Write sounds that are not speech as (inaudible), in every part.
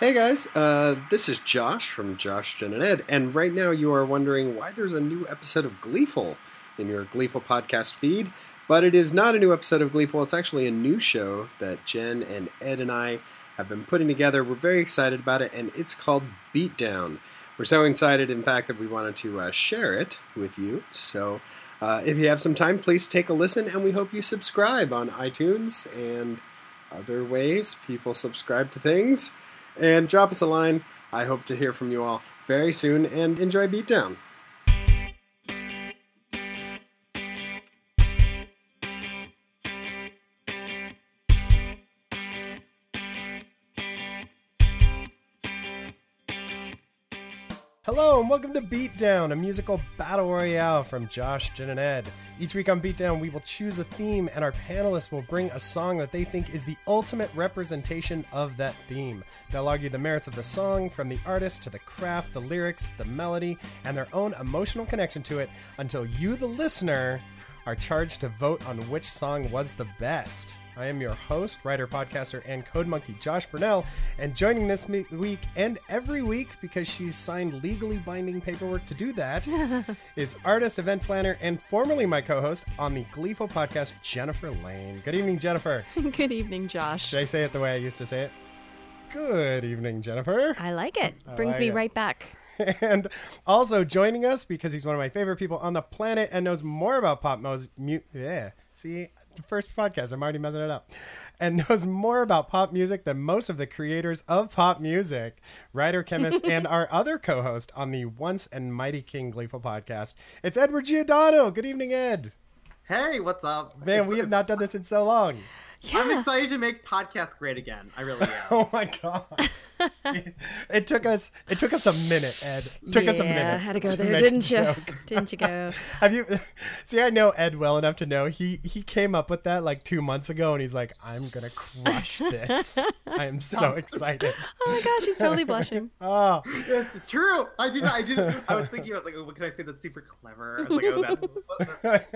Hey guys, uh, this is Josh from Josh, Jen, and Ed, and right now you are wondering why there's a new episode of Gleeful in your Gleeful podcast feed, but it is not a new episode of Gleeful, it's actually a new show that Jen and Ed and I have been putting together. We're very excited about it, and it's called Beatdown. We're so excited, in fact, that we wanted to uh, share it with you, so uh, if you have some time, please take a listen, and we hope you subscribe on iTunes and other ways people subscribe to things and drop us a line. I hope to hear from you all very soon and enjoy Beatdown. Welcome to Beatdown, a musical battle royale from Josh, Jen, and Ed. Each week on Beatdown, we will choose a theme, and our panelists will bring a song that they think is the ultimate representation of that theme. They'll argue the merits of the song, from the artist to the craft, the lyrics, the melody, and their own emotional connection to it, until you, the listener, are charged to vote on which song was the best. I am your host, writer, podcaster, and code monkey, Josh Burnell, and joining this me- week and every week because she's signed legally binding paperwork to do that (laughs) is artist, event planner, and formerly my co-host on the Gleeful podcast, Jennifer Lane. Good evening, Jennifer. (laughs) Good evening, Josh. Should I say it the way I used to say it? Good evening, Jennifer. I like it. Brings like me it. right back. (laughs) and also joining us because he's one of my favorite people on the planet and knows more about pop music. Mu- yeah, see, the first podcast, I'm already messing it up, and (laughs) knows more about pop music than most of the creators of pop music. Writer, chemist, (laughs) and our other co-host on the once and mighty King Gleeful podcast. It's Edward Giordano. Good evening, Ed. Hey, what's up? Man, It's- we have not done this in so long. I'm excited to make podcasts great again. I really (laughs) am. Oh my god! (laughs) it took us. It took us a minute, Ed. It took us a Yeah, minute. had to go to there, didn't you? joke. (laughs) Didn't you go? Have you see? I know Ed well enough to know he he came up with that like two months ago, and he's like, "I'm gonna crush this. I am so excited." Oh my gosh, he's totally blushing. Oh, Yes, it's true. I did. I did. I was thinking. I was like, oh, what can I say that's super clever? I was like, oh, that's, that's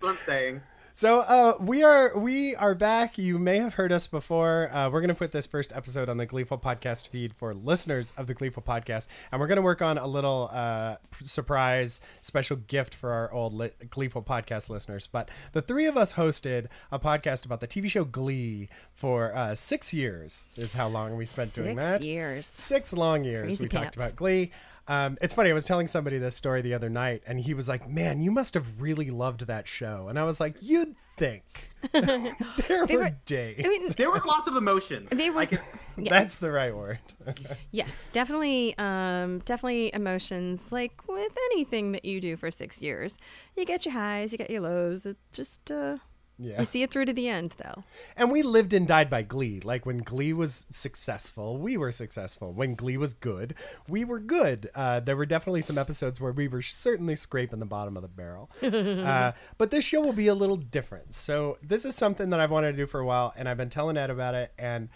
what I'm saying. So uh, we are we are back. You may have heard us before. Uh, we're gonna put this first episode on the Gleeful podcast feed for listeners of the Gleeful podcast, and we're gonna work on a little uh, surprise special gift for our old li- Gleeful podcast listeners. But the three of us hosted a podcast about the TV show Glee for uh, six years. Is how long we spent doing Six that. years. Six long years Crazy we talked about Glee. Um, it's funny. I was telling somebody this story the other night, and he was like, "Man, you must have really loved that show." And I was like, "You'd think." (laughs) there They were, were- days. I mean, (laughs) There was lots of emotions. there I was could- yeah, That's the right word. (laughs) yes, definitely, um, definitely emotions. Like with anything that you do for six years, you get your highs, you get your lows. It just uh, yeah. you see it through to the end, though. And we lived and died by Glee. Like when Glee was successful, we were successful. When Glee was good, we were good. Uh, there were definitely some episodes where we were certainly scraping the bottom of the barrel. (laughs) uh, but this show will be a little different. So this is something that I've wanted to do for a while, and I've been telling Ed about it. And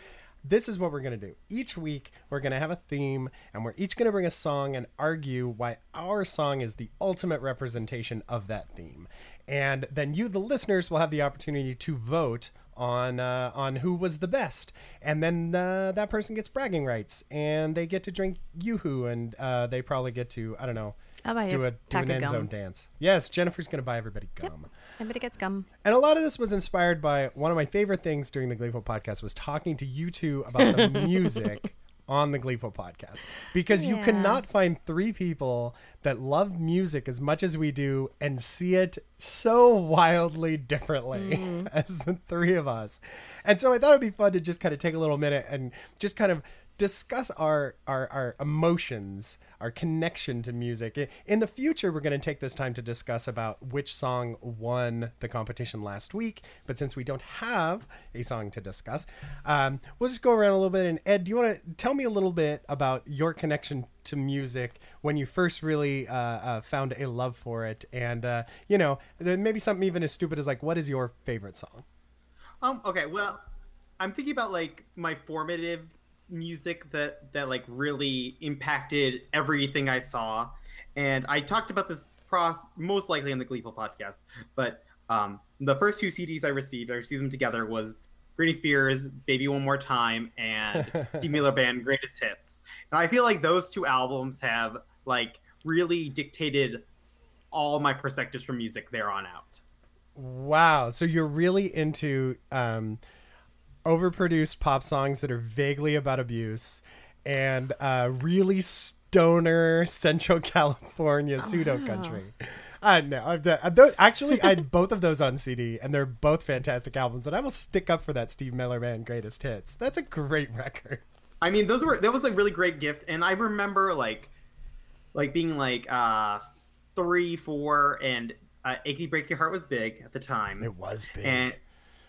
this is what we're going to do. Each week, we're going to have a theme, and we're each going to bring a song and argue why our song is the ultimate representation of that theme. And then you, the listeners, will have the opportunity to vote on uh, on who was the best, and then uh, that person gets bragging rights, and they get to drink yoo-hoo, and uh, they probably get to I don't know I'll buy do you a do an end gum. zone dance. Yes, Jennifer's going to buy everybody gum. Everybody gets gum. And a lot of this was inspired by one of my favorite things during the Gleeful podcast was talking to you two about the (laughs) music on the Gleeful podcast. Because you cannot find three people that love music as much as we do and see it so wildly differently mm. (laughs) as the three of us. And so I thought it'd be fun to just kind of take a little minute and just kind of discuss our, our our emotions our connection to music in the future we're going to take this time to discuss about which song won the competition last week but since we don't have a song to discuss um, we'll just go around a little bit and ed do you want to tell me a little bit about your connection to music when you first really uh, uh, found a love for it and uh, you know maybe something even as stupid as like what is your favorite song Um. Okay. Well, I'm thinking about like my formative music that that like really impacted everything I saw, and I talked about this pros most likely on the Gleeful podcast. But um, the first two CDs I received, I received them together was Britney Spears, Baby One More Time, and (laughs) Steve Miller Band Greatest Hits. And I feel like those two albums have like really dictated all my perspectives from music there on out. Wow. So you're really into um, overproduced pop songs that are vaguely about abuse and uh, really stoner Central (laughs) California pseudo country. Uh, no, I've done, uh, those, actually, I had both of those on CD, and they're both fantastic albums. And I will stick up for that Steve Miller Band Greatest Hits. That's a great record. I mean, those were that was a really great gift, and I remember like, like being like uh, three, four, and uh, "Achy Breaky Heart" was big at the time. It was big. and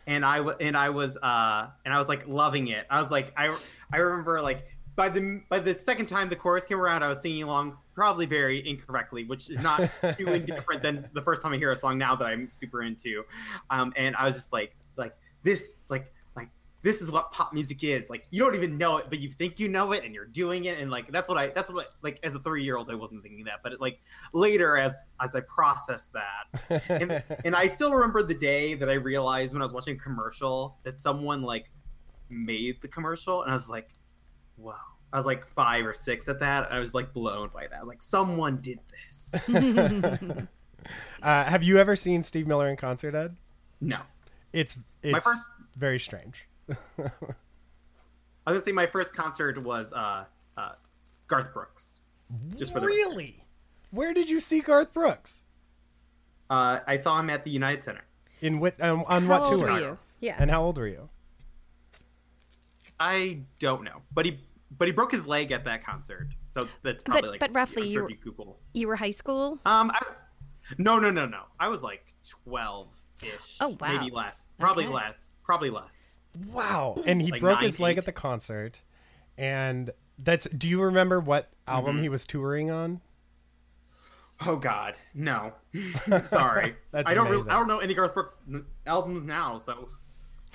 and I w- and I was uh and I was like loving it. I was like I I remember like by the by the second time the chorus came around, I was singing along probably very incorrectly, which is not too (laughs) indifferent than the first time I hear a song now that I'm super into. Um, and I was just like like this like like this is what pop music is. Like you don't even know it, but you think you know it, and you're doing it, and like that's what I that's what like as a three year old I wasn't thinking that, but like later as as I processed that, and, (laughs) and I still remember the day that I realized when I was watching a commercial that someone like made the commercial, and I was like, wow. I was like five or six at that. And I was like blown by that. Like someone did this. (laughs) (laughs) uh, have you ever seen Steve Miller in concert, Ed? No. It's it's very strange. (laughs) I was gonna say my first concert was uh, uh, Garth Brooks. Just for the record. really? Where did you see Garth Brooks? Uh, I saw him at the United Center. In what um, on How what old tour? were you? Yeah. And how old were you? I don't know, but he but he broke his leg at that concert, so that's probably like. but roughly I'm you sure were- you Google. you were high school. Um, I, no, no, no, no. I was like twelve ish. Oh, wow. Maybe less. Probably Okay. less. Probably less. Wow. (clears throat) And he Like broke nine, his leg eight. at the concert. And that's do you remember what album Mm-hmm. he was touring on? Oh God, no. (laughs) Sorry, That's I don't. Really. I don't know any Garth Brooks albums now, so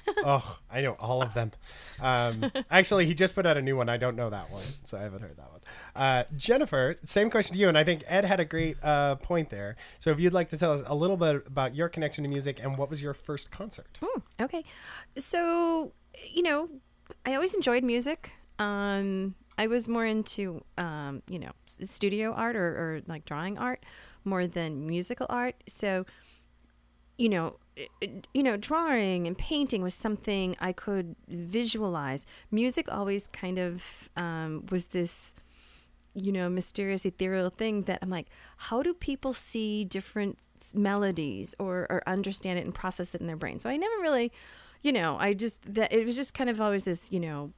(laughs) oh, I know all of them. Um, actually, he just put out a new one. I don't know that one, so I haven't heard that one. Uh, Jennifer, same question to you, and I think Ed had a great uh, point there. So, if you'd like to tell us a little bit about your connection to music and what was your first concert? Okay. So, you know, I always enjoyed music. Um, I was more into, um, you know, studio art or, or like drawing art more than musical art. So, you know, you know, drawing and painting was something I could visualize. Music always kind of um, was this you know, mysterious, ethereal thing that I'm like, how do people see different melodies or, or understand it and process it in their brain? So I never really, you know, I just, that it was just kind of always this, you know,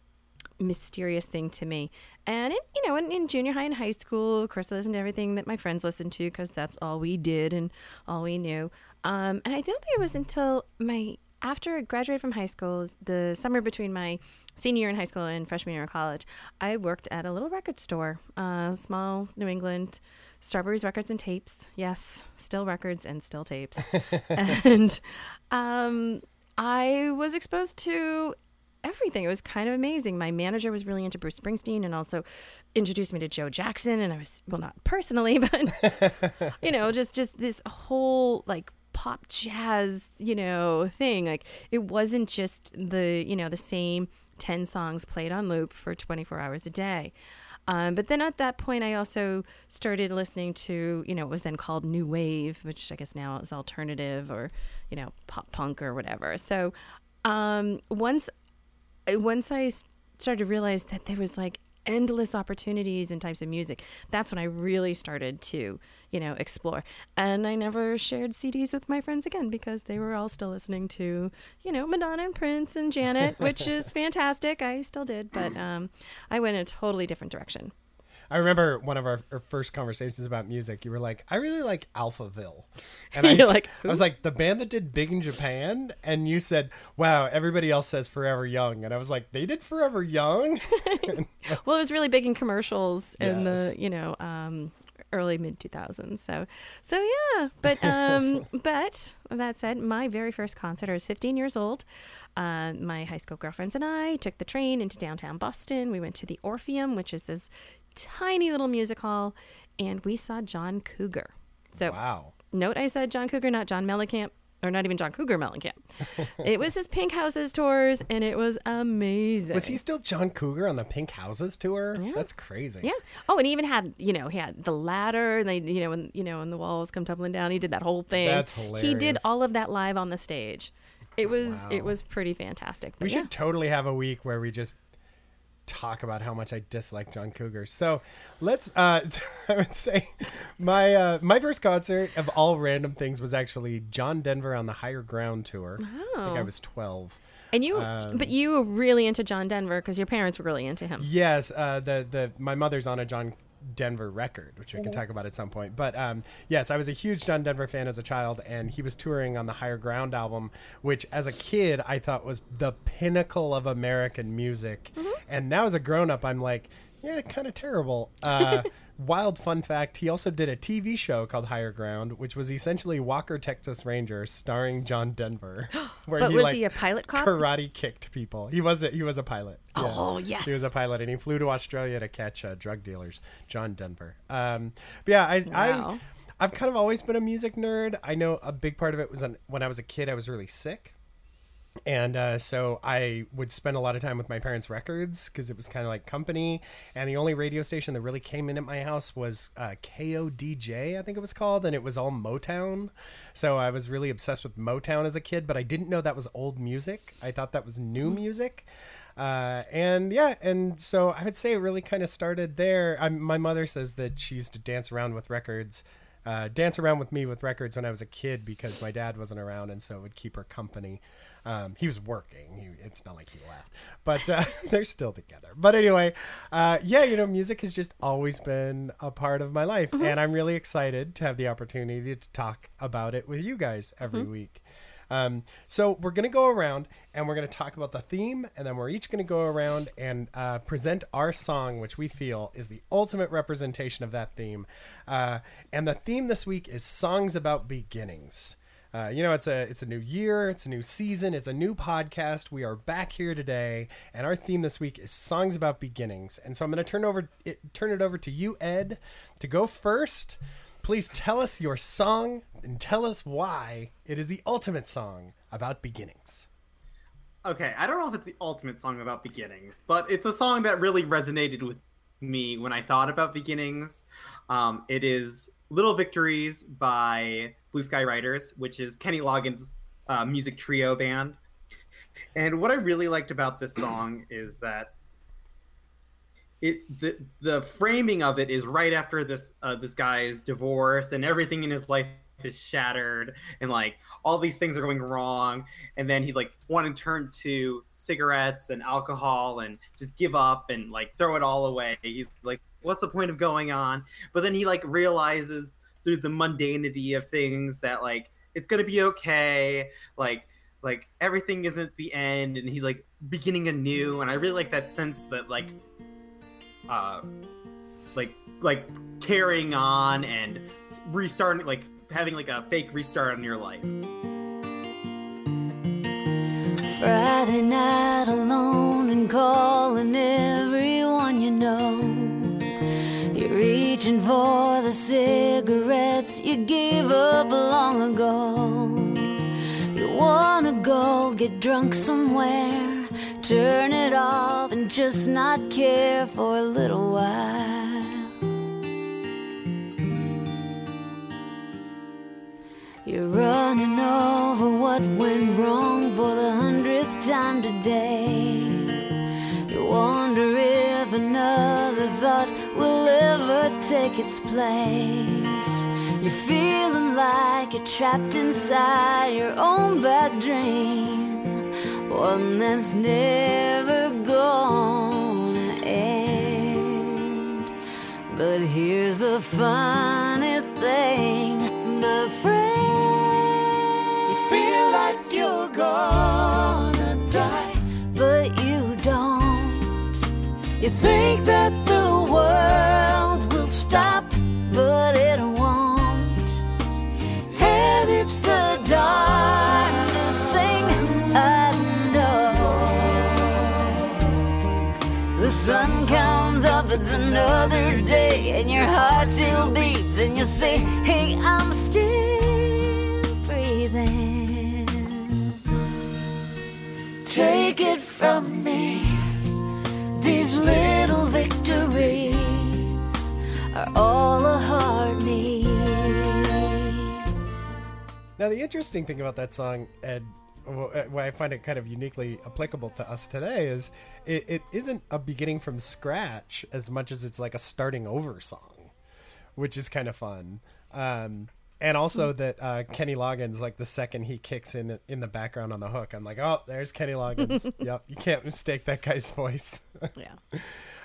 mysterious thing to me. And, it, you know, in, in junior high and high school, of course, I listened to everything that my friends listened to because that's all we did and all we knew. Um, and I don't think it was until my after I graduated from high school, the summer between my senior year in high school and freshman year in college, I worked at a little record store, uh, small New England, Strawberries Records and Tapes. Yes, still records and still tapes. (laughs) and um, I was exposed to everything. It was kind of amazing. My manager was really into Bruce Springsteen and also introduced me to Joe Jackson. And I was, well, not personally, (laughs) but, you know, just, just this whole like pop jazz, you know, thing. Like it wasn't just the, you know, the same 10 songs played on loop for 24 hours a day. Um, but then at that point, I also started listening to, you know, it was then called New Wave, which I guess now is alternative or, you know, pop punk or whatever. So um, once once I started to realize that there was like endless opportunities and types of music, that's when I really started to, you know, explore. And I never shared CDs with my friends again because they were all still listening to, you know, Madonna and Prince and Janet, which is (laughs) fantastic. I still did, but um, I went in a totally different direction. I remember one of our, our first conversations about music. You were like, "I really like Alphaville," (laughs) and I, You're s- like, I was like, "The band that did Big in Japan," and you said, "Wow, everybody else says Forever Young," and I was like, "They did Forever Young." (laughs) Well, it was really big in commercials in Yes. the you know um, early mid 2000s. So so yeah, but um, (laughs) but that said, my very first concert. I was 15 years old. Uh, my high school girlfriends and I took the train into downtown Boston. We went to the Orpheum, which is this tiny little music hall, and we saw John Cougar. So wow. note I said John Cougar, not John Mellencamp. or not even John Cougar Mellencamp. (laughs) it was his Pink Houses tours, and it was amazing. Was he still John Cougar on the Pink Houses tour? Yeah. That's crazy. Yeah. Oh, and he even had you know he had the ladder, and they you know when you know when the walls come tumbling down, he did that whole thing. That's hilarious. He did all of that live on the stage. It was Wow. it was pretty fantastic. We But should totally have a week where we just talk about how much I dislike John Cougar. So let's uh (laughs) I would say my uh my first concert of all random things was actually John Denver on the Higher Ground tour. I think I was 12. And you, Um, but you were really into John Denver because your parents were really into him. Yes, uh, the the my mother's on a John Denver record, which we can talk about at some point. But um, yes, I was a huge John Denver fan as a child, and he was touring on the Higher Ground album, which as a kid I thought was the pinnacle of American music, and now as a grown up, I'm like, yeah, kind of terrible. Uh, (laughs) wild fun fact: he also did a TV show called Higher Ground, which was essentially Walker Texas Ranger, starring John Denver, (gasps) where But he was like he a pilot cop? karate kicked people. He was a, he was a pilot. Yeah. Oh, yes. He was a pilot, and he flew to Australia to catch uh, drug dealers. John Denver. Um, but yeah, I, Wow. I I've kind of always been a music nerd. I know a big part of it was on, when I was a kid. I was really sick. And uh, so I would spend a lot of time with my parents' records because it was kind of like company. And the only radio station that really came in at my house was uh, KODJ, I think it was called, and it was all Motown. So I was really obsessed with Motown as a kid, but I didn't know that was old music. I thought that was new music. Uh, and yeah, and so I would say it really kind of started there. i my mother says that she used to dance around with records uh, dance around with me with records when I was a kid because my dad wasn't around, and so it would keep her company. Um, he was working. He, it's not like he left, but uh, (laughs) they're still together. But anyway, uh, yeah, you know, music has just always been a part of my life, and I'm really excited to have the opportunity to talk about it with you guys every week. Um, so we're going to go around and we're going to talk about the theme, and then we're each going to go around and uh, present our song, which we feel is the ultimate representation of that theme. Uh, and the theme this week is songs about beginnings. Uh, you know, it's a it's a new year, it's a new season, it's a new podcast. We are back here today, and our theme this week is songs about beginnings. And so I'm going to turn over it, turn it over to you, Ed, to go first. Please tell us your song and tell us why it is the ultimate song about beginnings. Okay, I don't know if it's the ultimate song about beginnings, but it's a song that really resonated with me when I thought about beginnings. Um, it is Little Victories by Blue Sky Riders, which is Kenny Loggins' uh, music trio band. And what I really liked about this song is that it the the framing of it is right after this uh, this guy's divorce and everything in his life is shattered and like all these things are going wrong. And then he's like wanting to turn to cigarettes and alcohol and just give up and like throw it all away. He's like what's the point of going on? But then he like realizes through the mundanity of things that like it's gonna be okay. Like like everything isn't the end. And he's like beginning anew. And i really like that sense that like uh like like carrying on and restarting like having like a fake restart on your life Friday night alone and calling everyone you know. You're reaching for the cigarettes you gave up long ago. You wanna go get drunk somewhere, turn it off and just not care for a little while. You're running over what went wrong for the hundredth time today. You wonder if another thought will ever take its place. You're feeling like you're trapped inside your own bad dream, one that's never gonna end. But here's the funny thing, my friend. You feel like you're gonna die, but you don't. You think that The sun comes up, it's another day, and your heart still beats, and you say, Hey, I'm still breathing. Take it from me, these little victories are all a heart needs. Now, the interesting thing about that song, Ed, wh- uh, why I find it kind of uniquely applicable to us today, is it, it isn't a beginning from scratch as much as it's like a starting over song, which is kind of fun. Um, and also that uh, Kenny Loggins, like the second he kicks in in the background on the hook, I'm like, oh, there's Kenny Loggins. (laughs) yep, you can't mistake that guy's voice. (laughs) Yeah.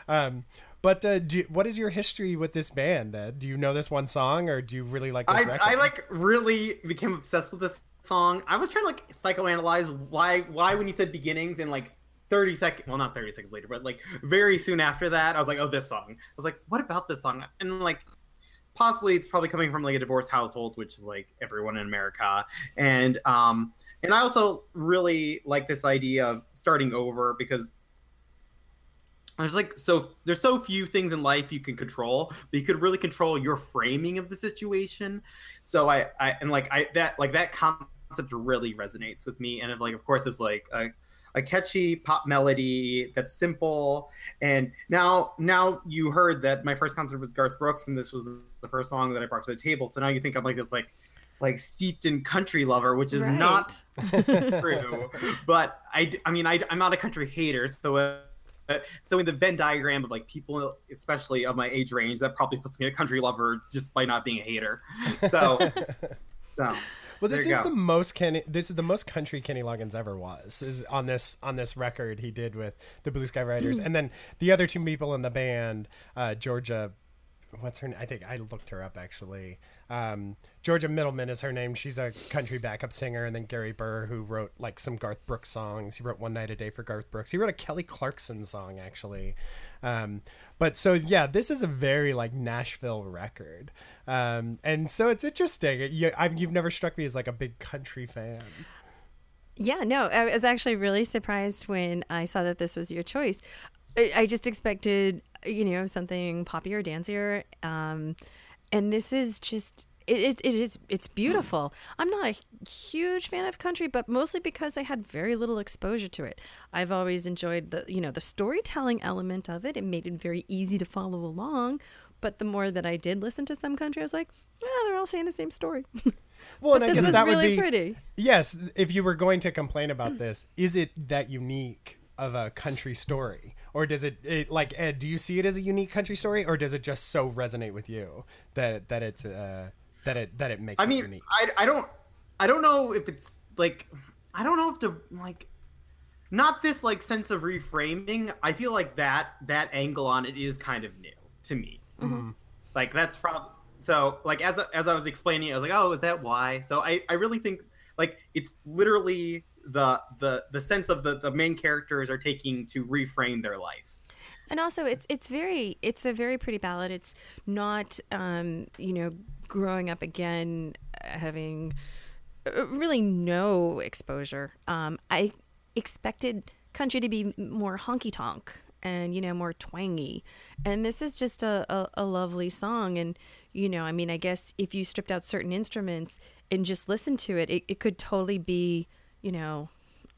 um, but uh, do you- what is your history with this band? Ed? Do you know this one song, or do you really like this I. I like really became obsessed with this song. I was trying to like psychoanalyze why why when you said beginnings and like 30 seconds well not 30 seconds later but like very soon after that I was like oh this song. I was like what about this song? And like possibly it's probably coming from like a divorced household which is like everyone in America and um and I also really like this idea of starting over because there's like so there's so few things in life you can control but you could really control your framing of the situation so i i and like i that like that concept really resonates with me. And if, like of course it's like a, a catchy pop melody that's simple. And now now you heard that my first concert was garth brooks and this was the first song that i brought to the table. So now you think i'm like this like like steeped in country lover which is Right. not (laughs) true. But I, I mean I, i'm not a country hater. So uh, so in the venn diagram of like people especially of my age range that probably puts me a country lover just by not being a hater. So (laughs) so Well, this is go. the most Kenny. This is the most country Kenny Loggins ever was. Is on this on this record he did with the Blue Sky Riders, and then the other two people in the band, uh, Georgia. What's her? name? I think I looked her up actually. Um, Georgia Middleman is her name. She's a country backup singer, and then Gary Burr, who wrote like some Garth Brooks songs. He wrote "One Night a Day" for Garth Brooks. He wrote a Kelly Clarkson song actually. Um, but so yeah, this is a very like Nashville record, um, and so it's interesting. You, I've, you've never struck me as like a big country fan. Yeah, no, I was actually really surprised when I saw that this was your choice. I, just expected, you know, something poppier, dancier, um, and this is just it is it is it's beautiful. I'm not a huge fan of country, but mostly because I had very little exposure to it. I've always enjoyed the you know the storytelling element of it. It made it very easy to follow along. But the more that I did listen to some country, I was like, yeah, they're all saying the same story. (laughs) Well, and I this guess that really would be pretty. yes. If you were going to complain about this, is it that unique of a country story, or does it, it like Ed? Do you see it as a unique country story, or does it just so resonate with you that that it's uh, that it that it makes I it mean, unique? I, I don't I don't know if it's like I don't know if to like not this like sense of reframing. I feel like that that angle on it is kind of new to me. Like that's probably so like as as I was explaining, I was like, oh, is that why? So I I really think like it's literally the the the sense of the the main characters are taking to reframe their life. And also, it's it's very it's a very pretty ballad. It's not um, you know growing up again uh, having uh, really no exposure. Um, I expected country to be more honky tonk and you know more twangy, and this is just a, a, a lovely song. And you know, I mean, I guess if you stripped out certain instruments and just listened to it, it, it could totally be you know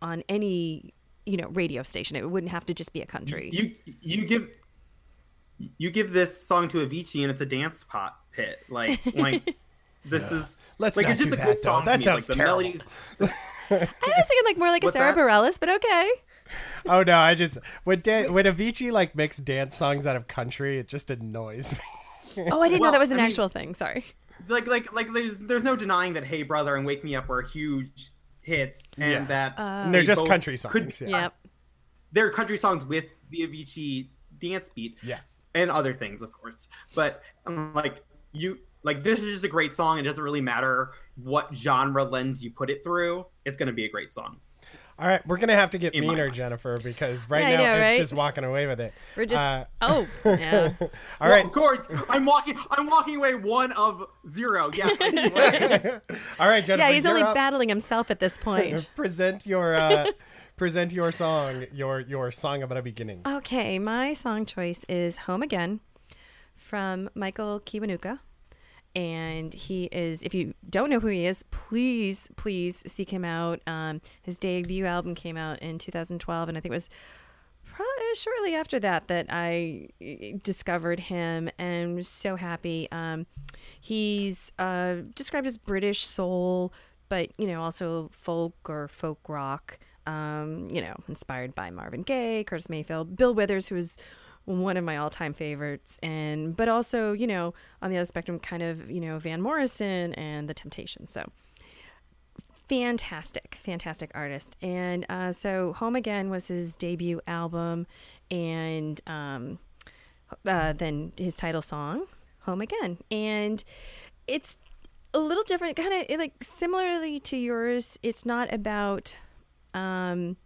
on any you know radio station. It wouldn't have to just be a country. You you give you give this song to Avicii and it's a dance pot pit. Like (laughs) like this is Let's like not it's just do a that, good though. song. That to me. sounds like, the terrible. melodies. I was thinking like more like a Sara that? Bareilles, but okay. oh no, I just when Dan, when Avicii like makes dance songs out of country, it just annoys me. Oh, I didn't Well, know that was an I mean- actual thing. Sorry. like like like there's there's no denying that Hey Brother and Wake Me Up were huge hits and Yeah. that And they're just both country could- songs, yeah. Yep. they're country songs with the Avicii dance beat. Yes. And other things, of course. But um, like you like this is just a great song. It doesn't really matter what genre lens you put it through. It's gonna be a great song. All right, we're gonna have to get In meaner. Jennifer, because right Yeah, now know, it's right? just walking away with it. We're just. Uh, oh, yeah. (laughs) all Well, right. of course, I'm walking. I'm walking away one of zero. Yes, (laughs) All right, Jennifer. Yeah, he's only up. battling himself at this point. (laughs) present your uh, present your song, your your song about a beginning. Okay, my song choice is Home Again from Michael Kiwanuka. And he is if you don't know who he is please please seek him out. Um, his debut album came out in 2012 and i think it was probably shortly after that that i uh, discovered him and was so happy. Um, he's uh, described as british soul but you know also folk or folk rock um, you know inspired by marvin gaye curtis mayfield bill withers who is one of my all-time favorites. And but also you know on the other spectrum kind of you know van morrison and the temptations. So fantastic fantastic artist. And uh, so home again was his debut album. And um, uh, then his title song home again. And it's a little different kind of like similarly to yours it's not about um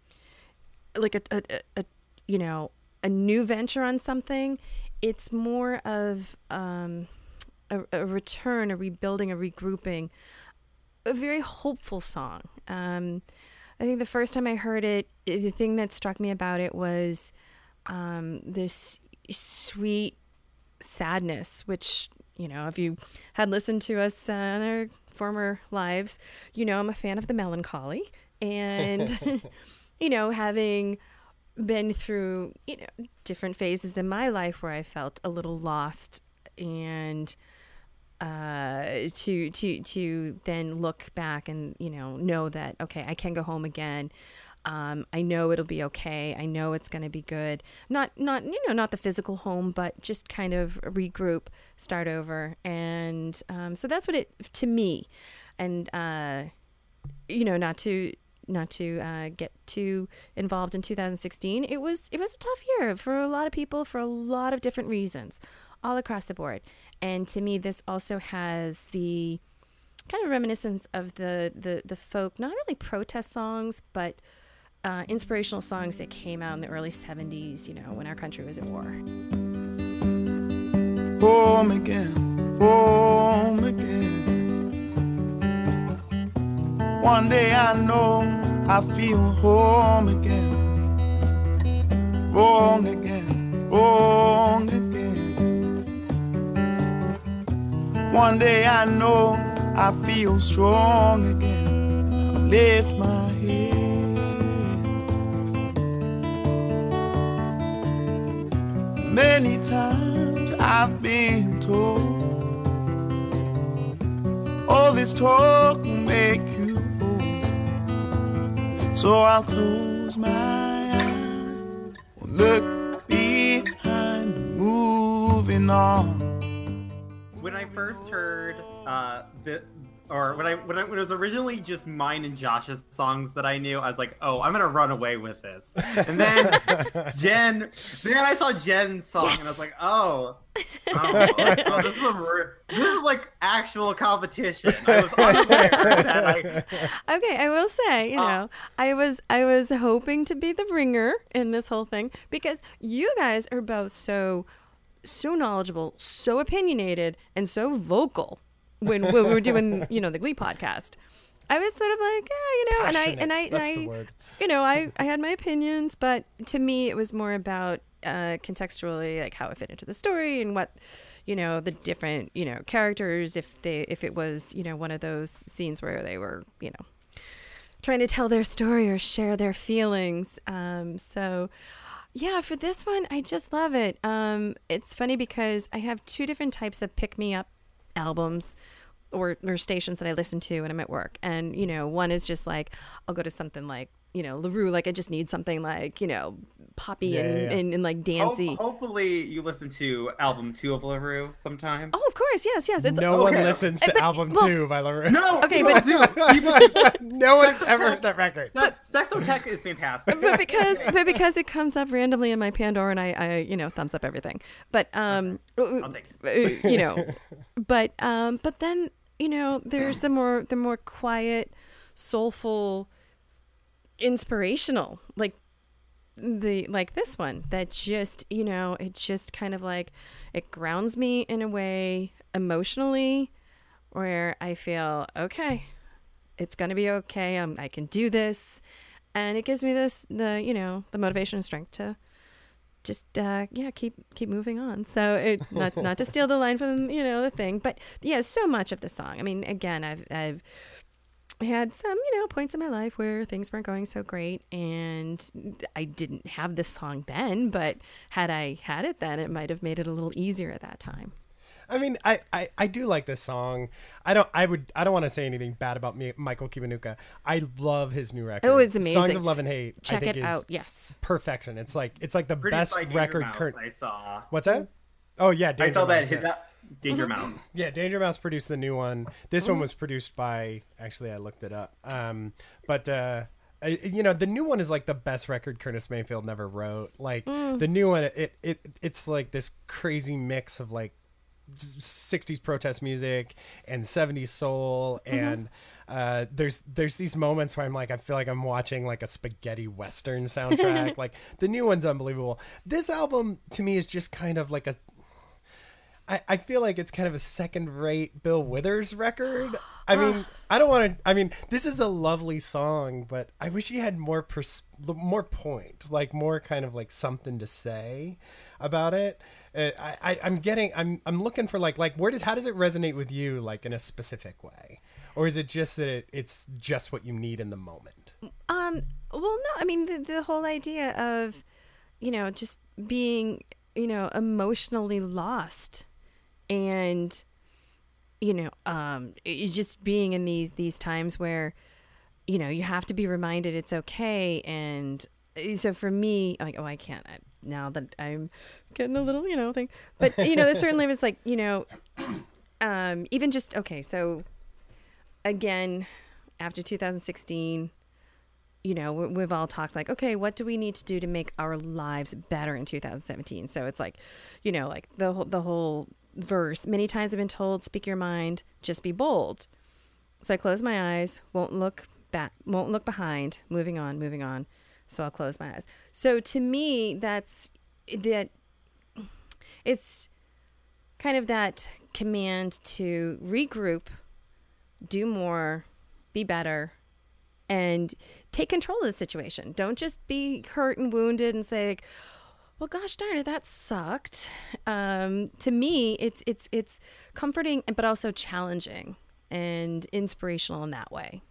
like a, a, a you know a new venture on something, it's more of um, a, a, return, a rebuilding, a regrouping, a very hopeful song. Um, I think the first time I heard it, the thing that struck me about it was um, this sweet sadness, which, you know, if you had listened to us uh, in our former lives, you know, I'm a fan of the melancholy. And, (laughs) you know, having been through you know different phases in my life where I felt a little lost and uh, to to to then look back and you know know that okay I can go home again. Um, I know it'll be okay. I know it's going to be good. Not not you know not the physical home, but just kind of regroup, start over, and um, so that's what it to me. And uh, you know not to not to uh, get too involved in 2016 it was it was a tough year for a lot of people for a lot of different reasons all across the board. And to me this also has the kind of reminiscence of the the, the folk not really protest songs but uh, inspirational songs that came out in the early 70s you know when our country was at war. Home again home again one day I know I feel home again. Wrong again, wrong again. One day I know I feel strong again. I lift my head. Many times I've been told all this talk will make you so I'll close my eyes, look behind, moving on. When I first heard uh, the or when I, when I when it was originally just mine and Josh's songs that I knew, I was like, oh, I'm gonna run away with this. And then (laughs) Jen, then I saw Jen's song, yes! and I was like, oh, oh, oh this is a this is like actual competition. I was unaware that I. (laughs) Okay, I will say, you uh, know, I was I was hoping to be the ringer in this whole thing because you guys are both so so knowledgeable, so opinionated, and so vocal when, when we were doing you know the Glee podcast. I was sort of like, yeah, you know, Passionate. and I and I, and I you know, I I had my opinions, but to me it was more about uh, contextually like how it fit into the story and what you know the different you know characters if they if it was you know one of those scenes where they were you know trying to tell their story or share their feelings um so yeah for this one i just love it um it's funny because i have two different types of pick me up albums or, or stations that I listen to when I'm at work. And, you know, one is just like, I'll go to something like, you know, La Roux, like I just need something like, you know, poppy yeah, and, yeah, yeah. And, and, like dancey. Ho- hopefully you listen to album two of La Roux sometimes. Oh, of course. Yes, yes. It's, no okay. one listens to but, album well, two by La Roux. No, okay, but do. (laughs) (laughs) no one's ever heard that record. But, Sexotheque is fantastic. But because, but because it comes up randomly in my Pandora and I, I you know, thumbs up everything. But, um, okay. Uh, you know, (laughs) but, um, but then, you know, there's the more, the more quiet, soulful, inspirational like the like this one that just you know it just kind of like it grounds me in a way emotionally where i feel okay it's gonna be okay I'm, i can do this and it gives me this the you know the motivation and strength to just uh, yeah, keep keep moving on. So it not not to steal the line from you know the thing, but yeah, so much of the song. I mean, again, I've I've had some you know points in my life where things weren't going so great, and I didn't have this song then, but had I had it then, it might have made it a little easier at that time. I mean, I, I, I do like this song. I don't I would I don't want to say anything bad about me, Michael Kiwanuka. I love his new record. Oh, it's amazing. Songs of Love and Hate. I Check think it is out. Yes. Perfection. It's like it's like the Produced best record Mouse, current. I saw. What's that? Oh yeah, Danger I saw that Mouse, his yeah. Danger Mm-hmm. Mouse. (clears throat) Yeah, Danger Mouse produced the new one. This Mm-hmm. one was produced by actually I looked it up. Um, but uh, I- you know the new one is like the best record Curtis Mayfield never wrote. Like Mm. the new one, it it it's like this crazy mix of like 60s protest music and 70s soul Mm-hmm. and uh, there's there's these moments where I'm like I feel like I'm watching like a spaghetti western soundtrack. (laughs) like the new one's unbelievable. This album to me is just kind of like a I, I feel like it's kind of a second rate Bill Withers record. (gasps) I mean, I don't want to. I mean, this is a lovely song, but I wish he had more pers- more point, like more kind of like something to say about it. Uh, I, I I'm getting I'm I'm looking for like like where does how does it resonate with you like in a specific way, or is it just that it, it's just what you need in the moment? Um. Well, no. I mean, the the whole idea of, you know, just being, you know, emotionally lost, and, you know, um, just being in these these times where, you know, you have to be reminded it's okay. And uh, so for me, like, oh, I can't I, now that I'm getting a little, you know, thing. But you know, there's certainly was like, you know, (clears throat) um, even just okay. So, again, after 2016 you know we- we've all talked like okay what do we need to do to make our lives better in 2017 so it's like you know like the whole the whole verse many times i've been told speak your mind just be bold. So i close my eyes won't look back won't look behind moving on moving on. So i'll close my eyes. So to me that's that it's kind of that command to regroup do more be better and take control of the situation. Don't just be hurt and wounded and say, like, "Well, gosh darn it, that sucked." Um, to me, it's it's it's comforting, but also challenging and inspirational in that way.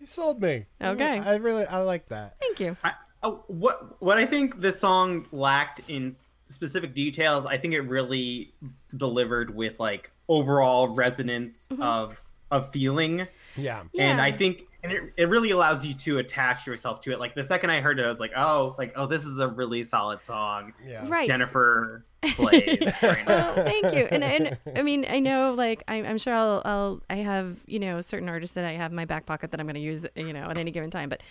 You sold me. Okay. I really I like that. Thank you. I, oh, what what I think this song lacked in specific details, I think it really delivered with like overall resonance of of feeling. Yeah. And Yeah. I think and it, it really allows you to attach yourself to it. Like the second I heard it, I was like, oh, like oh, this is a really solid song. Yeah. Right. Jennifer Slade. very nice. well, thank you. And, and (laughs) I mean, I know, like, I'm, I'm sure I'll, I'll, I have, you know, certain artists that I have in my back pocket that I'm going to use, you know, at any given time. But,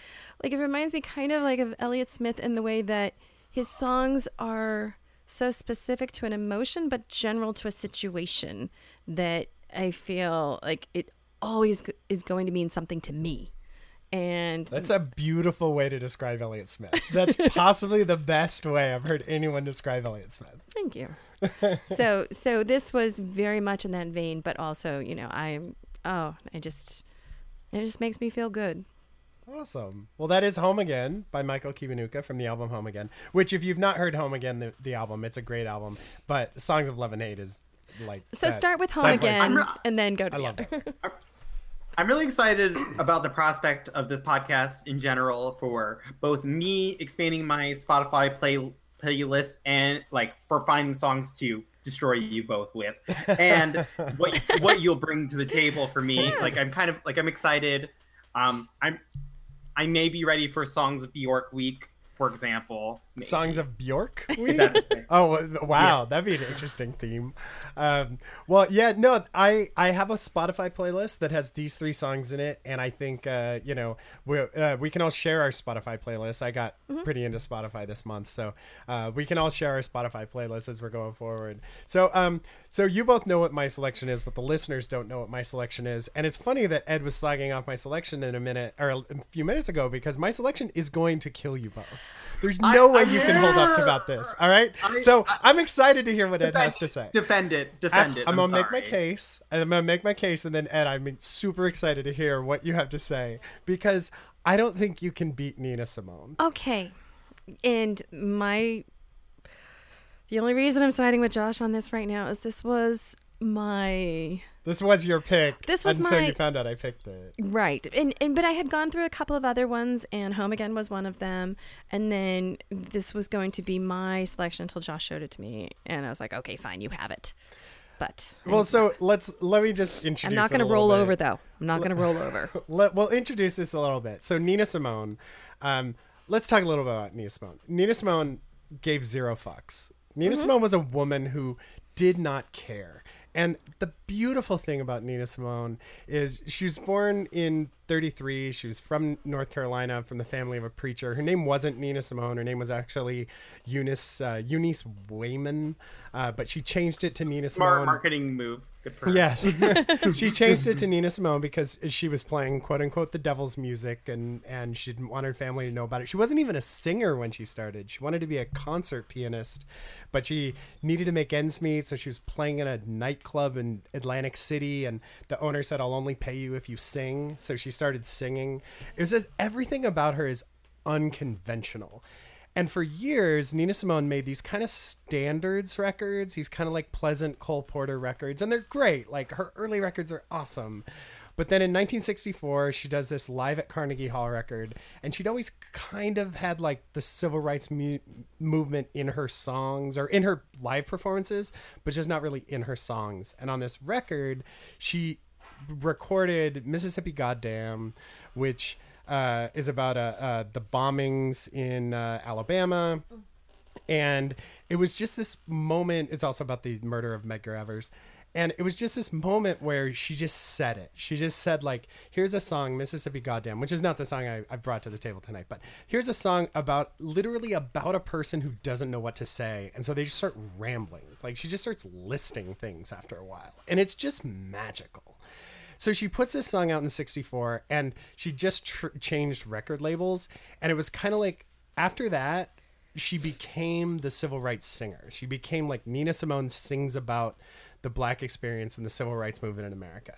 like, it reminds me kind of like of Elliott Smith in the way that his songs are so specific to an emotion, but general to a situation that I feel like it always is going to mean something to me. And That's a beautiful way to describe Elliott Smith. That's (laughs) possibly the best way I've heard anyone describe Elliott Smith. Thank you. (laughs) so so this was very much in that vein, but also, you know, I'm oh, I just it just makes me feel good. Awesome. Well, that is Home Again by Michael Kiwanuka from the album Home Again, which, if you've not heard Home Again, the, the album, it's a great album. But Songs of Love and Hate is like. So that- start with home that's again and then go to I the love other. I'm really excited (clears throat) about the prospect of this podcast in general for both me expanding my Spotify play playlist and like for finding songs to destroy you both with. (laughs) And what what you'll bring to the table for me like i'm kind of like i'm excited. Um i'm i may be ready for songs of bjork week for example maybe. Songs of Bjork? (laughs) If that's a thing. Oh wow, that'd be an interesting theme. Um, well, yeah, no, I I have a Spotify playlist that has these three songs in it, and I think uh, you know we uh, we can all share our Spotify playlist. I got pretty into Spotify this month, so uh, we can all share our Spotify playlist as we're going forward. So um, so you both know what my selection is, but the listeners don't know what my selection is, and it's funny that Ed was slagging off my selection in a minute or a few minutes ago because my selection is going to kill you both. There's no way you can hold up about this. All right. I- so I'm excited to hear what Ed has to say. defend it I, defend it am gonna make my case, and I'm gonna make my case, and then Ed, I'm super excited to hear what you have to say because I don't think you can beat Nina Simone. Okay. And my The only reason I'm siding with Josh on this right now is this was my This was your pick. This was until my- you found out I picked it. right, and and but I had gone through a couple of other ones, and Home Again was one of them, and then this was going to be my selection until Josh showed it to me, and I was like, okay, fine, you have it. But Well, so let's let me just introduce. I'm not going to roll over though. I'm not going to roll over. (laughs) Let, we'll introduce this a little bit. So Nina Simone. Um, let's talk a little bit about Nina Simone. Nina Simone gave zero fucks. Nina Mm-hmm. Simone was a woman who did not care. And the beautiful thing about Nina Simone is she was born in 33. She was from North Carolina, from the family of a preacher. Her name wasn't Nina Simone. Her name was actually Eunice uh, Eunice Waymon, uh, but she changed it to Nina Smart Simone. marketing move. Good for her. Yes. (laughs) (laughs) she changed it to Nina Simone because she was playing quote unquote the devil's music and, and she didn't want her family to know about it. She wasn't even a singer when she started. She wanted to be a concert pianist, but she needed to make ends meet. So she was playing in a nightclub in Atlantic City and the owner said, I'll only pay you if you sing. So she started singing. It was just everything about her is unconventional. And for years, Nina Simone made these kind of standards records, these kind of like pleasant Cole Porter records, and they're great. Like her early records are awesome. But then in 1964, she does this live at Carnegie Hall record, and she'd always kind of had like the civil rights mu- movement in her songs or in her live performances, but just not really in her songs. And on this record, she recorded Mississippi Goddam, which uh, is about uh, uh, the bombings in uh, Alabama. And it was just this moment. It's also about the murder of Medgar Evers. And it was just this moment where she just said it. She just said, like, here's a song, Mississippi Goddam, which is not the song I, I brought to the table tonight, but here's a song about literally about a person who doesn't know what to say. And so they just start rambling. Like, she just starts listing things after a while. And it's just magical. So she puts this song out in 64 and she just tr- changed record labels. And it was kind of like after that, she became the civil rights singer. She became like Nina Simone sings about the black experience and the civil rights movement in America.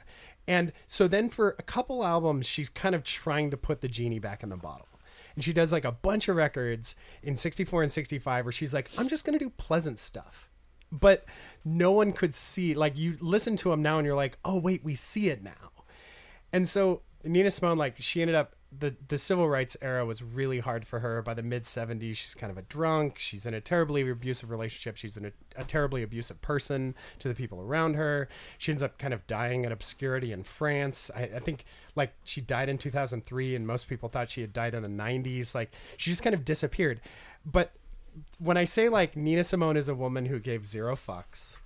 And so then for a couple albums, she's kind of trying to put the genie back in the bottle. And she does like a bunch of records in 64 and 65 where she's like, I'm just going to do pleasant stuff but no one could see like you listen to them now and you're like oh wait we see it now and so nina simone like she ended up the the civil rights era was really hard for her. By the mid 70s she's kind of a drunk. She's in a terribly abusive relationship. She's in a, a terribly abusive person to the people around her. She ends up kind of dying in obscurity in france. I, I think like she died in 2003 and most people thought she had died in the 90s like she just kind of disappeared. But when I say like Nina Simone is a woman who gave zero fucks,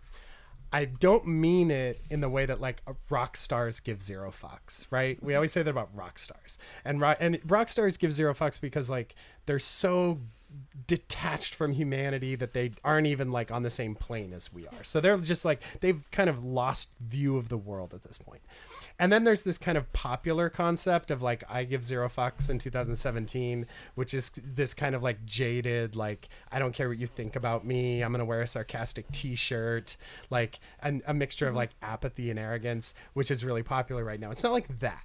I don't mean it in the way that like rock stars give zero fucks, right? We mm-hmm. always say that about rock stars, and rock and rock stars give zero fucks because like they're so detached from humanity that they aren't even like on the same plane as we are. So they're just like they've kind of lost view of the world at this point. And then there's this kind of popular concept of like I give zero fucks in 2017, which is this kind of like jaded, like I don't care what you think about me. I'm gonna wear a sarcastic T-shirt, like an, a mixture of like apathy and arrogance, which is really popular right now. It's not like that.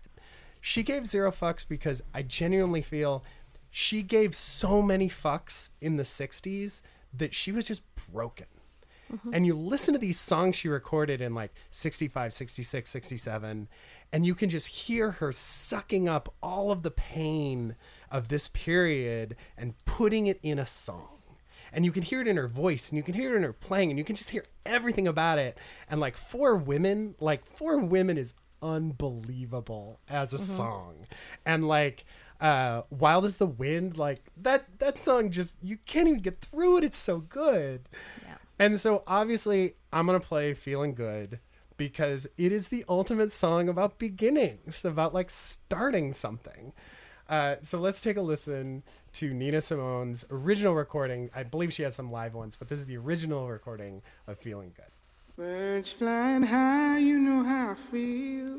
She gave zero fucks because I genuinely feel she gave so many fucks in the 60s that she was just broken. Mm-hmm. And you listen to these songs she recorded in like 65 66 67 and you can just hear her sucking up all of the pain of this period and putting it in a song. And you can hear it in her voice and you can hear it in her playing and you can just hear everything about it. And like for women like for women is unbelievable as a mm-hmm. song. And like uh wild as the wind like that that song just you can't even get through it it's so good Yeah. and so obviously i'm gonna play feeling good because it is the ultimate song about beginnings about like starting something uh, so let's take a listen to Nina Simone's original recording. I believe she has some live ones, but this is the original recording of Feeling Good. Birds flying high, you know how I feel.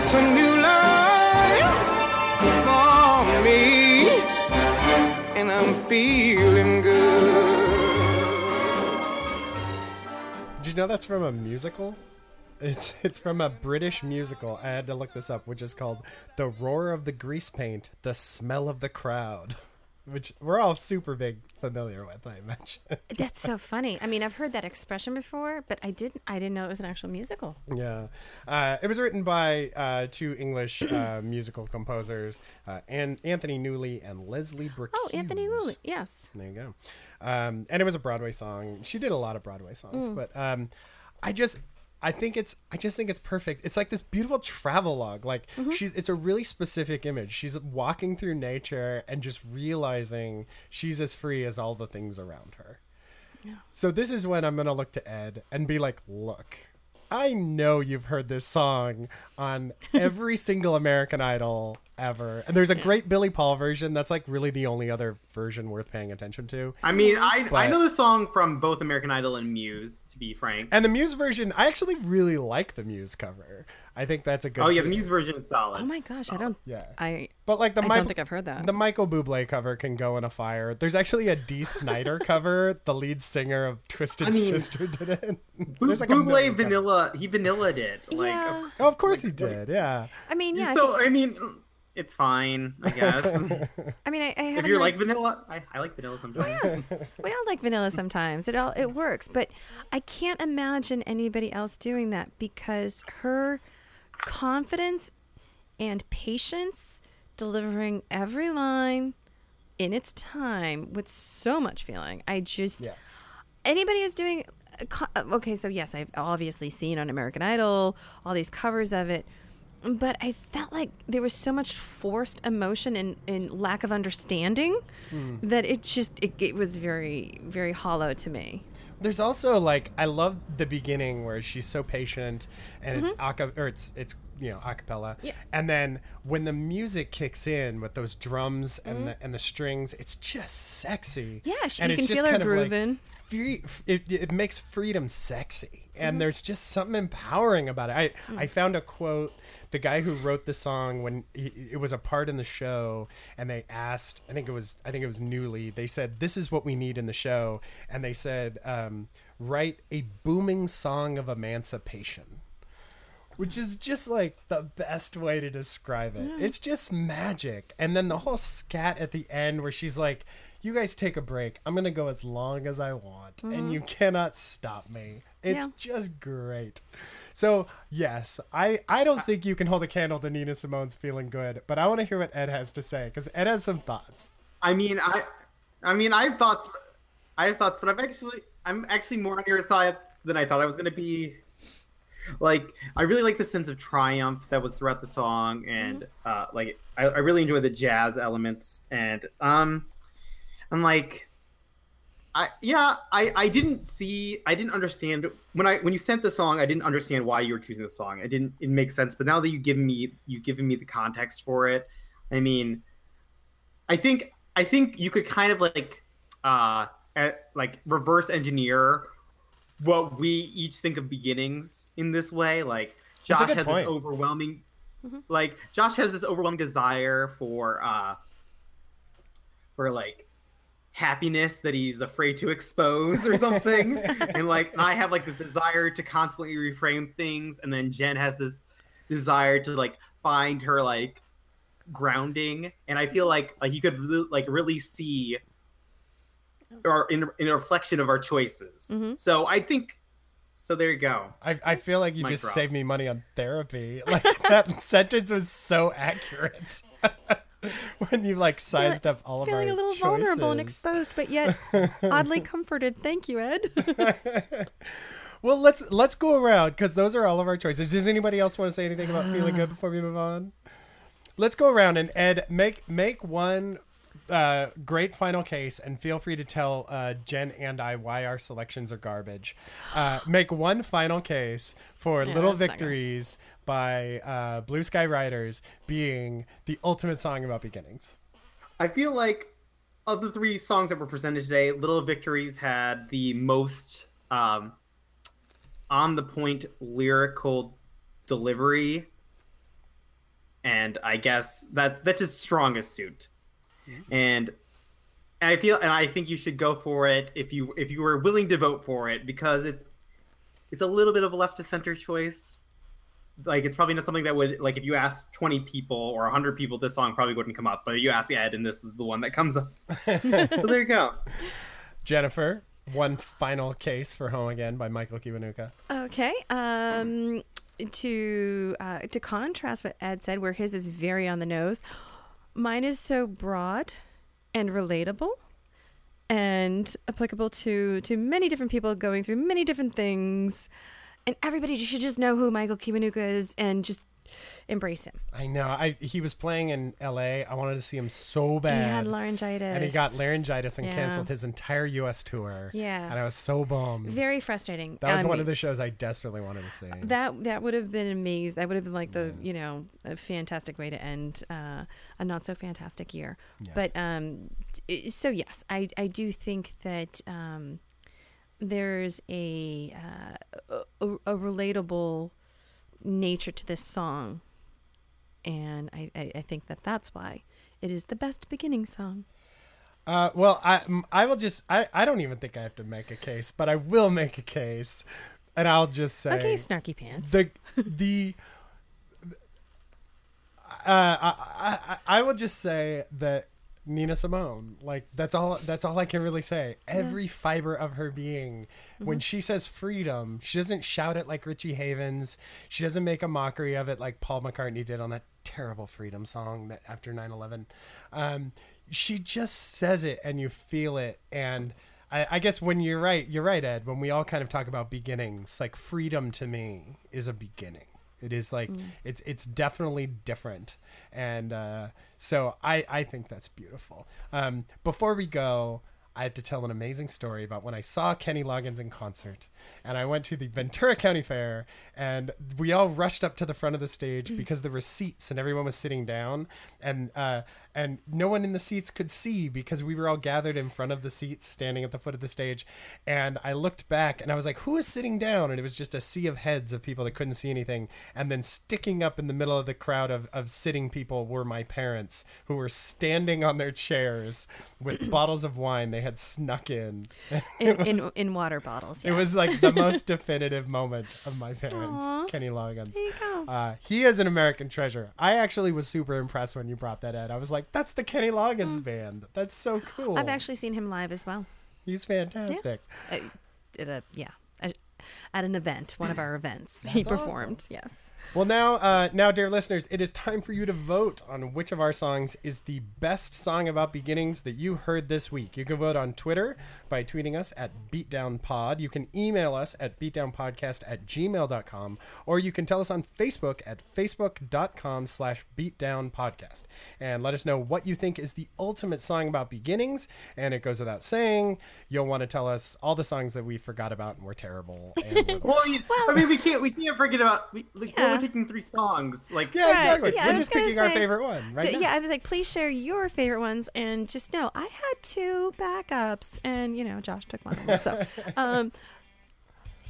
it's a new life for me, and I'm feeling good. Did you know that's from a musical? It's it's from a British musical. I had to look this up, which is called "The Roar of the Grease Paint, The Smell of the Crowd," which we're all super big familiar with. I imagine. (laughs) That's so funny. I mean, I've heard that expression before, but I didn't. I didn't know it was an actual musical. Yeah, uh, it was written by uh, two English uh, musical composers, uh, and Anthony Newley and Leslie Brooke. Oh, Anthony Newley. Yes. There you go. Um, and it was a Broadway song. She did a lot of Broadway songs, Mm. but um, I just I think it's I just think it's perfect. It's like this beautiful travelogue. Like Mm-hmm. she's it's a really specific image. She's walking through nature and just realizing she's as free as all the things around her. Yeah. So this is when I'm gonna look to Ed and be like, look, I know you've heard this song on every (laughs) single American Idol ever. And there's a great Billy Paul version that's like really the only other version worth paying attention to. I mean, I I know the song from both American Idol and Muse. To be frank. And the Muse version, I actually really like the Muse cover. I think that's a good. oh yeah, the tune. Muse version is solid. Oh my gosh, I don't. Yeah. I. But like the I Mi- don't think I've heard that. The Michael Bublé cover can go in a fire. There's actually a Dee Snider (laughs) cover. The lead singer of Twisted I mean, Sister did it. (laughs) Bu- There's like a Bublé million covers. Vanilla, he vanilla did. Like, Yeah. of- Oh, of course he did. Yeah. I mean, yeah. I, so think- I mean, it's fine, I (laughs) guess. I mean, I, I if haven't you heard- like vanilla, I, I like vanilla sometimes. Yeah. we all like vanilla sometimes. It all it works, but I can't imagine anybody else doing that because her confidence and patience delivering every line in its time with so much feeling. I just Yeah. anybody who's doing uh, uh, okay so yes i've obviously seen on american idol all these covers of it but i felt like there was so much forced emotion and, and lack of understanding hmm. that it just it, it was very very hollow to me There's also like I love the beginning where she's so patient and it's aca- or it's it's you know acapella. Mm-hmm. Yeah. And then when the music kicks in with those drums and the and the strings, it's just sexy. Mm-hmm. Yeah, she- and you can just feel her like, grooving. free, it, it makes freedom sexy and Mm-hmm. there's just something empowering about it i Mm. i found a quote the guy who wrote the song when he, it was a part in the show and they asked i think it was i think it was Newley they said this is what we need in the show and they said um, write a booming song of emancipation which is just like the best way to describe it. It's just magic. And then the whole scat at the end where she's like, You guys take a break. I'm going to go as long as I want, and you cannot stop me. It's Yeah. just great. So, yes, I, I don't think you can hold a candle to Nina Simone's feeling good, but I want to hear what Ed has to say because Ed has some thoughts. I mean, I, I mean, I have thoughts. I have thoughts, but I'm actually, I'm actually more on your side than I thought I was gonna be. Like, I really like the sense of triumph that was throughout the song, and uh, like, I, I really enjoy the jazz elements, and um, I'm like, I yeah, I I didn't see, I didn't understand when I when you sent the song, I didn't understand why you were choosing the song. It didn't, it makes sense, but now that you give me, you've given me the context for it, I mean, I think I think you could kind of like uh at, like reverse engineer what we each think of beginnings in this way. Like Josh has point. this overwhelming like Josh has this overwhelming desire for uh for like happiness that he's afraid to expose or something (laughs) and like I have like this desire to constantly reframe things and then Jen has this desire to like find her like grounding and i feel like like you could re- like really see or in, in a reflection of our choices Mhm. so i think So there you go. I, I feel like you Mic just drop. saved me money on therapy. (laughs) Like that (laughs) sentence was so accurate. (laughs) when you like sized up all of our choices. Feeling a little vulnerable and exposed, but yet (laughs) oddly comforted. Thank you, Ed. (laughs) Well, let's let's go around because those are all of our choices. Does anybody else want to say anything about feeling good (sighs) before we move on? Let's go around and Ed make make one uh, great final case, and feel free to tell uh, Jen and I why our selections are garbage. Uh, (sighs) make one final case for Yeah, "Little that's not good. Victories" by uh, Blue Sky Riders being the ultimate song about beginnings. I feel like of the three songs that were presented today, Little Victories had the most um, on the point lyrical delivery, and I guess that that's his strongest suit. And I feel, and I think you should go for it if you if you were willing to vote for it because it's it's a little bit of a left to center choice. Like it's probably not something that would like if you asked twenty people or hundred people, this song probably wouldn't come up. But you ask Ed, and this is the one that comes up. (laughs) so there you go. Jennifer, one final case for "Home Again" by Michael Kiwanuka. Okay. Um, to uh, to contrast what Ed said, where his is very on the nose, mine is so broad and relatable and applicable to to many different people going through many different things, and everybody should just know who Michael Kiwanuka is and just embrace him. I know. I he was playing in L.A. I wanted to see him so bad. He had laryngitis, and he got laryngitis and Yeah. canceled his entire U.S. tour. Yeah. and I was so bummed. very frustrating. that was Um, one of the shows I desperately wanted to see. That that would have been amazing. That would have been like the you know a fantastic way to end uh, a not so fantastic year. But um, so yes, I I do think that um, there's a, uh, a a relatable nature to this song, and I, I I think that that's why it is the best beginning song. Uh, well, I I will just I, I don't even think I have to make a case, but I will make a case, and I'll just say Okay, snarky pants. the the uh, I, I I- I will just say that Nina Simone, like that's all that's all I can really say. Every fiber of her being, when she says freedom, she doesn't shout it like Richie Havens. She doesn't make a mockery of it like Paul McCartney did on that terrible freedom song that after 9/11. Um, she just says it and you feel it and. I, I guess when you're right, you're right, Ed. When we all kind of talk about beginnings, like freedom to me is a beginning. It is like it's it's definitely different, and uh, so I I think that's beautiful. Um, before we go, I have to tell an amazing story about when I saw Kenny Loggins in concert, and I went to the Ventura County Fair, and we all rushed up to the front of the stage because there were seats and everyone was sitting down, and uh, and no one in the seats could see because we were all gathered in front of the seats, standing at the foot of the stage, and I looked back and I was like, who is sitting down? And it was just a sea of heads of people that couldn't see anything, and then sticking up in the middle of the crowd of, of sitting people were my parents who were standing on their chairs with (clears throat) bottles of wine they had snuck in. (laughs) in, in in water bottles. It was like the most (laughs) definitive moment of my parents, Aw. Kenny Loggins. There you go. Uh, he is an American treasure. I actually was super impressed when you brought that in. I was like, that's the Kenny Loggins band. That's so cool. Mm. I've actually seen him live as well. He's fantastic. Uh, at a yeah, at an event, one of our events, (laughs) he That's performed. Yes. Well, now, uh, now, dear listeners, it is time for you to vote on which of our songs is the best song about beginnings that you heard this week. You can vote on Twitter by tweeting us at BeatdownPod. You can email us at beatdownpodcast at gmail.com, or you can tell us on Facebook at facebook.com slash beatdownpodcast. And let us know what you think is the ultimate song about beginnings. And it goes without saying, you'll want to tell us all the songs that we forgot about and were terrible. And were Well, you, I mean, we can't we can't forget about we, like, we're only picking three songs. Like Yeah, Right. exactly. Yeah, We're just gonna picking our favorite one, right? D- now. yeah, I was like, please share your favorite ones, and just know I had two backups, and you know, Josh took one of them. So, (laughs) um,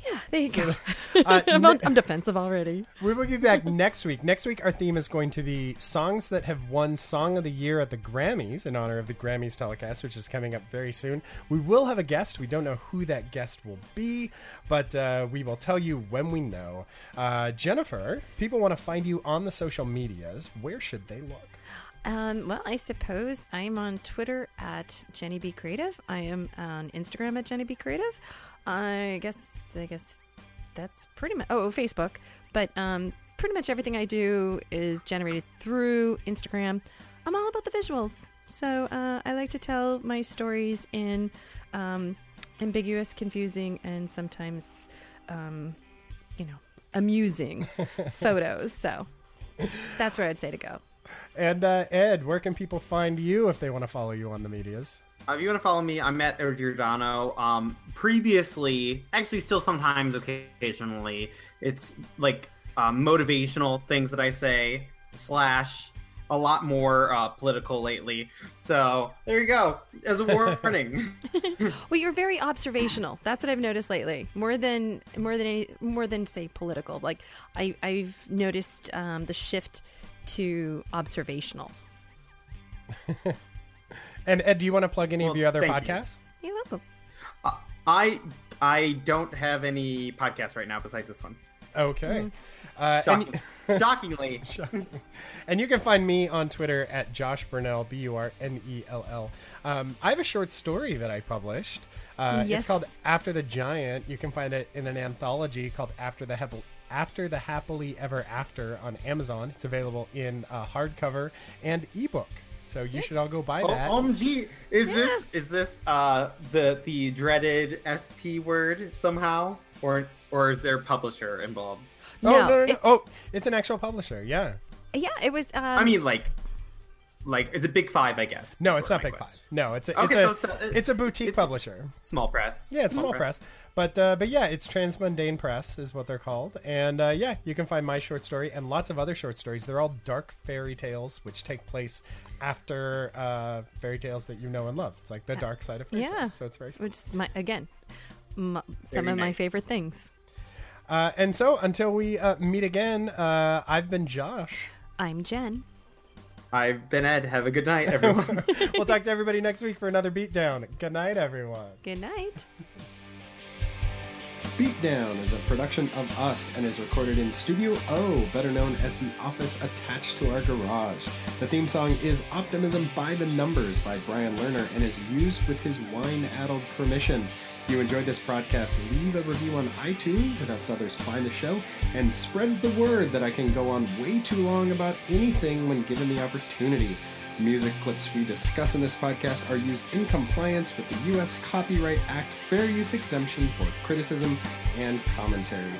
yeah, there you go. Uh, (laughs) I'm, ne- I'm defensive already. we will be back next week. Next week, our theme is going to be songs that have won Song of the Year at the Grammys in honor of the Grammys telecast, which is coming up very soon. We will have a guest. We don't know who that guest will be, but uh, we will tell you when we know. Uh, Jennifer, people want to find you on the social medias. Where should they look? Um, well, I suppose I'm on Twitter at Jenny B Creative. I am on Instagram at Jenny B Creative. I guess I guess that's pretty much oh Facebook, but um, pretty much everything I do is generated through Instagram. I'm all about the visuals, so uh, I like to tell my stories in um, ambiguous, confusing, and sometimes, um, you know, amusing (laughs) photos. So that's where I'd say to go. And uh, Ed, where can people find you if they want to follow you on the medias? Uh, if you want to follow me, I'm at Ed Giordano. Um, previously, actually, still sometimes, occasionally, it's like uh, motivational things that I say slash a lot more uh, political lately. So there you go. As a warning. (laughs) (laughs) Well, you're very observational. That's what I've noticed lately. More than more than any more than say political. Like I I've noticed um, the shift to observational. (laughs) And Ed, do you want to plug any Well, of your other thank you. podcasts? You're welcome. Uh, I I don't have any podcasts right now besides this one. Okay. Uh, and, Shocking. (laughs) Shockingly. and you can find me on Twitter at Josh Burnell, B U R N E L L. Um, I have a short story that I published. Uh, Yes. It's called After the Giant. You can find it in an anthology called After the Happy. After the Happily Ever After on Amazon. It's available in uh, hardcover and ebook. So you should all go buy that. Oh. OMG, is this is this uh the the dreaded SP word somehow, or or is there a publisher involved? oh, No, no, no, no. it's- Oh, it's an actual publisher. Yeah. Yeah, it was. Um, I mean, like, like is it Big Five? I guess. No, it's not my Big Five. No, it's a, Okay, it's, so a, it's a- it's a boutique it's publisher. Small press. Yeah, it's small press, but uh, but yeah, it's Transmundane Press is what they're called, and uh, yeah, you can find my short story and lots of other short stories. They're all dark fairy tales, which take place after uh, fairy tales that you know and love. It's like the dark side of fairy Yeah. tales, so it's very fun. which is my again, m- some Very of my favorite things. Uh, and so until we uh, meet again, uh, I've been Josh. I'm Jen. I've been Ed. Have a good night, (laughs) everyone. we'll talk to everybody next week for another beatdown. Good night, everyone. Good night. Beatdown is a production of us and is recorded in Studio O, better known as the office attached to our garage. The theme song is Optimism by the Numbers by Brian Lerner and is used with his wine addled permission. If you enjoyed this podcast, leave a review on iTunes. It helps others find the show and spreads the word that I can go on way too long about anything when given the opportunity. The music clips we discuss in this podcast are used in compliance with the U.S. Copyright Act fair use exemption for criticism and commentary.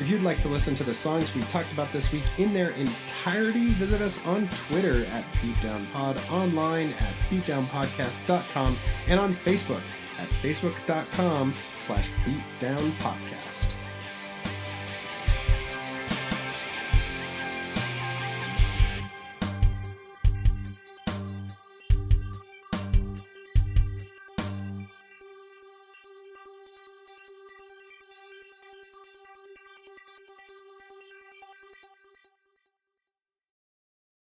If you'd like to listen to the songs we talked about this week in their entirety, visit us on Twitter at BeatdownPod, online at BeatdownPodcast.com, and on Facebook at Facebook.com slash BeatdownPodcast.